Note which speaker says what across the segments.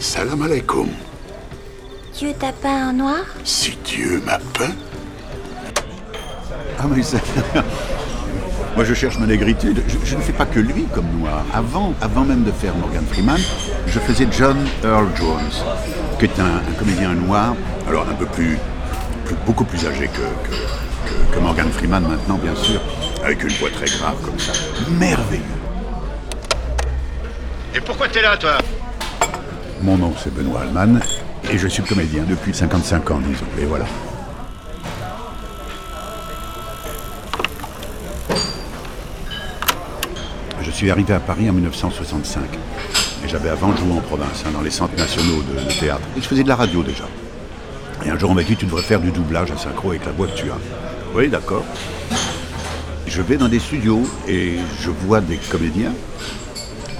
Speaker 1: Salam alaikum.
Speaker 2: Dieu t'a peint en noir
Speaker 1: Si Dieu m'a peint.
Speaker 3: Ah mais ça... Moi je cherche ma négritude. Je, je ne fais pas que lui comme noir. Avant, avant même de faire Morgan Freeman, je faisais John Earl Jones, qui est un, un comédien noir, alors un peu plus, plus- beaucoup plus âgé que, que, que- que Morgan Freeman maintenant bien sûr, avec une voix très grave comme ça. Merveilleux.
Speaker 4: Et pourquoi t'es là, toi?
Speaker 3: Mon nom c'est Benoît Allman et je suis comédien depuis 55 ans disons. Et voilà. Je suis arrivé à Paris en 1965. Et j'avais avant joué en province, hein, dans les centres nationaux de, théâtre. Et je faisais de la radio déjà. Et un jour on m'a dit tu devrais faire du doublage à synchro avec la voix que tu. Oui d'accord. Je vais dans des studios et je vois des comédiens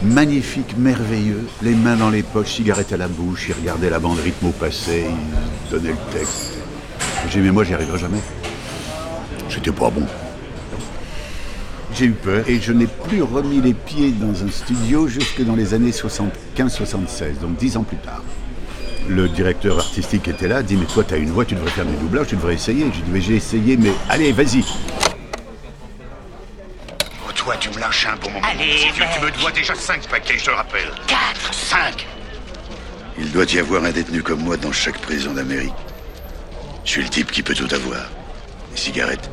Speaker 3: magnifiques, merveilleux, les mains dans les poches, cigarette à la bouche, ils regardaient la bande rythme au passé, ils donnaient le texte. J'ai dit mais moi j'y arriverai jamais. J'étais pas bon. J'ai eu peur et je n'ai plus remis les pieds dans un studio jusque dans les années 75-76, donc dix ans plus tard. Le directeur artistique était là, dit mais toi tu as une voix, tu devrais faire du doublage, tu devrais essayer. J'ai dit mais j'ai essayé, mais allez vas-y.
Speaker 4: Tu me lâches un bon moment.
Speaker 5: Allez,
Speaker 4: Si tu, tu me dois déjà 5 paquets, je te le rappelle.
Speaker 5: 4, 5.
Speaker 1: Il doit y avoir un détenu comme moi dans chaque prison d'Amérique. Je suis le type qui peut tout avoir. Des cigarettes,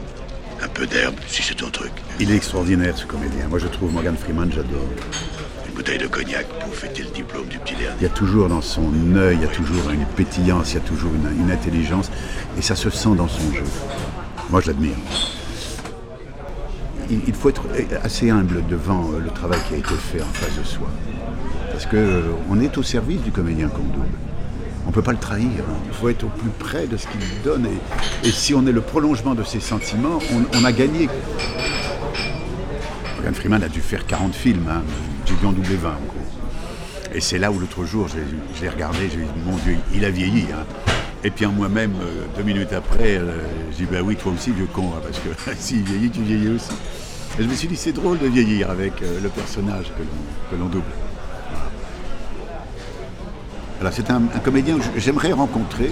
Speaker 1: un peu d'herbe, si c'est ton truc.
Speaker 3: Il est extraordinaire ce comédien. Moi je trouve Morgan Freeman, j'adore.
Speaker 1: Une bouteille de cognac pour fêter le diplôme du petit dernier.
Speaker 3: Il y a toujours dans son œil, il y a toujours une pétillance, il y a toujours une, une intelligence, et ça se sent dans son jeu. Moi, je l'admire. Il, faut être assez humble devant euh, le travail qui a été fait en face de soi. Parce que euh, est au service du comédien qu'on double. On ne peut pas le trahir. hein. Il faut être au plus près de ce qu'il donne. Et, si on est le prolongement de ses sentiments, on, a gagné. Morgan Freeman a dû faire 40 films. hein. J'ai dû en doubler 20 en gros. Et c'est là où l'autre jour, je l'ai regardé, j'ai dit, mon Dieu, il a vieilli. hein. Et puis en moi-même, euh, deux minutes après, euh, j'ai dit, bah oui, toi aussi, vieux con, hein, parce que s'il vieillit, tu vieillis aussi. Et je me suis dit, c'est drôle de vieillir avec euh, le personnage que l'on- double. Voilà, c'est un, comédien que j'aimerais rencontrer.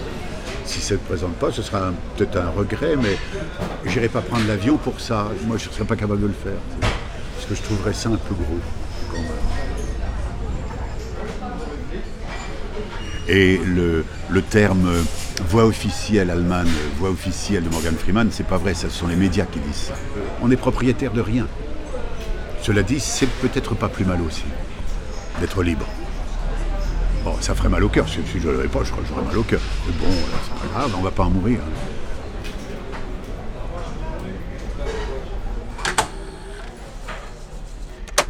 Speaker 3: Si ça ne se présente pas, ce sera peut-être un regret, mais j'irai pas prendre l'avion pour ça. Moi, je ne serais pas capable de le faire. Parce que je trouverais ça un peu gros. quand même. Et le, le terme voix officielle allemande, voix officielle de Morgan Freeman, c'est pas vrai, ce sont les médias qui disent ça. On est propriétaire de rien. Cela dit, c'est peut-être pas plus mal aussi d'être libre. Bon, ça ferait mal au cœur. Si, si je ne l'avais pas, je crois que j'aurais mal au cœur. Mais bon, euh, c'est pas grave, on va pas en mourir.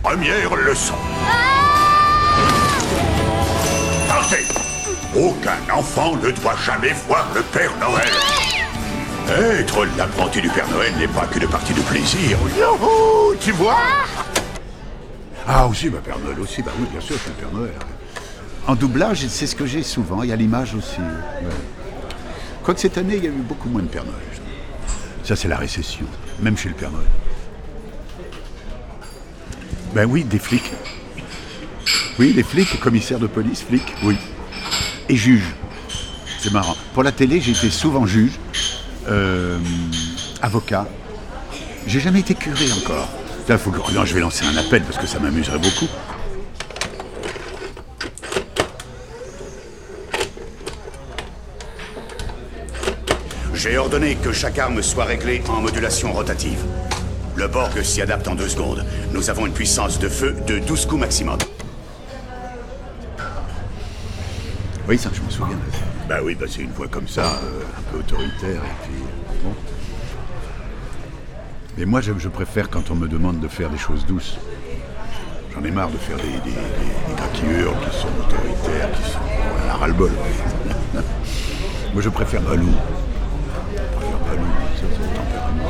Speaker 1: Première leçon. Partez Aucun enfant ne doit jamais voir le Père Noël. Être l'apprenti du Père Noël n'est pas qu'une partie de plaisir. Tu vois?
Speaker 3: Ah aussi, bah, Père Noël aussi, bah oui, bien sûr, suis le Père Noël. En doublage, c'est ce que j'ai souvent, il y a l'image aussi. Quoique cette année, il y a eu beaucoup moins de Père Noël. Ça, c'est la récession, même chez le Père Noël. Ben oui, des flics. Oui, des flics, commissaires de police, flics, oui. Et juges. C'est marrant. Pour la télé, j'ai été souvent juge, euh, avocat. J'ai jamais été curé encore. Là, faut que... non, je vais lancer un appel parce que ça m'amuserait beaucoup.
Speaker 1: J'ai ordonné que chaque arme soit réglée en modulation rotative. Le Borg s'y adapte en deux secondes. Nous avons une puissance de feu de 12 coups maximum.
Speaker 3: Oui, ça, je me souviens. Bah oui, bah c'est une voix comme ça, euh, un peu autoritaire, et puis... euh, bon. Mais moi, je, je préfère quand on me demande de faire des choses douces. J'en ai marre de faire des, des, des- des gars qui sont autoritaires, qui sont à ras-le-bol. moi, je préfère Balou. Je préfère Balou, ça, c'est tempérament.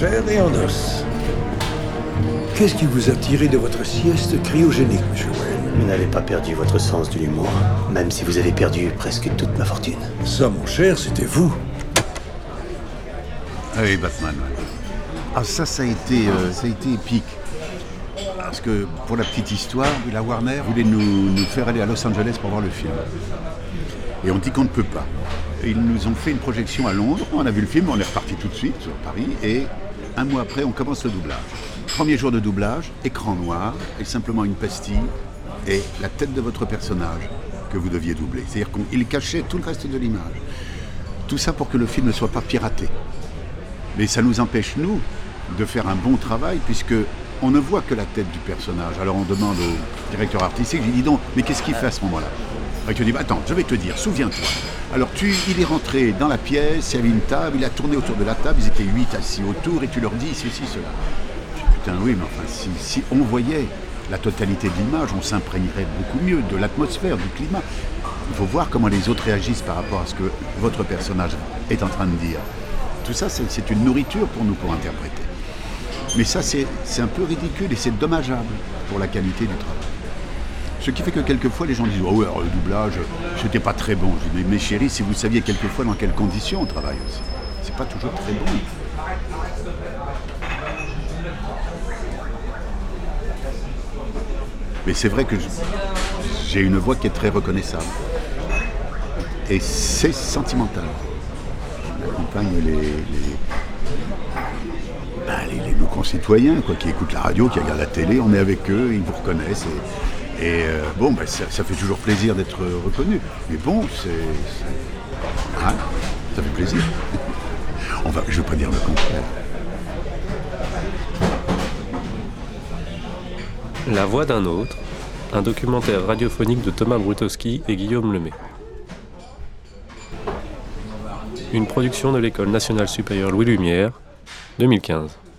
Speaker 6: Chair et en os. Qu'est-ce qui vous a tiré de votre sieste cryogénique, monsieur Wayne?
Speaker 7: Vous n'avez pas perdu votre sens de l'humour, même si vous avez perdu presque toute ma fortune.
Speaker 6: Ça, mon cher, c'était vous.
Speaker 3: Ah oui, Batman. Ah ça, ça a été, euh, ça a été épique. Parce que pour la petite histoire, la Warner voulait nous, nous faire aller à Los Angeles pour voir le film. Et on dit qu'on ne peut pas. Ils nous ont fait une projection à Londres, on a vu le film, on est reparti tout de suite sur Paris, et un mois après, on commence le doublage. Premier jour de doublage, écran noir, et simplement une pastille, et la tête de votre personnage que vous deviez doubler. C'est-à-dire qu'il cachait tout le reste de l'image. Tout ça pour que le film ne soit pas piraté. Mais ça nous empêche, nous, de faire un bon travail, puisque on ne voit que la tête du personnage. Alors on demande au directeur artistique, j'ai dit donc, mais qu'est-ce qu'il fait à ce moment-là? Il te dit, bah, attends, je vais te dire, souviens-toi. Alors tu, il est rentré dans la pièce, il y avait une table, il a tourné autour de la table, ils étaient huit assis autour, et tu leur dis ceci, cela. Je dis, putain, oui, mais enfin, si, si on voyait la totalité de l'image, on s'imprégnerait beaucoup mieux de l'atmosphère, du climat. Il faut voir comment les autres réagissent par rapport à ce que votre personnage est en train de dire. Tout ça, c'est une nourriture pour nous pour interpréter. Mais ça, c'est un peu ridicule et c'est dommageable pour la qualité du travail. Ce qui fait que quelquefois, les gens disent Oh, ouais, le doublage, c'était pas très bon. Je dis Mais, chérie, si vous saviez quelquefois dans quelles conditions on travaille aussi, c'est pas toujours très bon. Mais c'est vrai que j'ai une voix qui est très reconnaissable. Et c'est sentimental. J'accompagne les, bah, les- les- nos concitoyens quoi, qui écoutent la radio, qui regardent la télé, on est avec eux, ils vous reconnaissent. Et, et, euh, bon, bah, ça, ça fait toujours plaisir d'être reconnu. Mais bon, c'est. c'est- hein, ça fait plaisir. On va, je ne veux pas dire le contraire.
Speaker 5: La voix d'un autre, un documentaire radiophonique de Thomas Brutowski et Guillaume Lemay. Une production de l'École nationale supérieure Louis Lumière, 2015.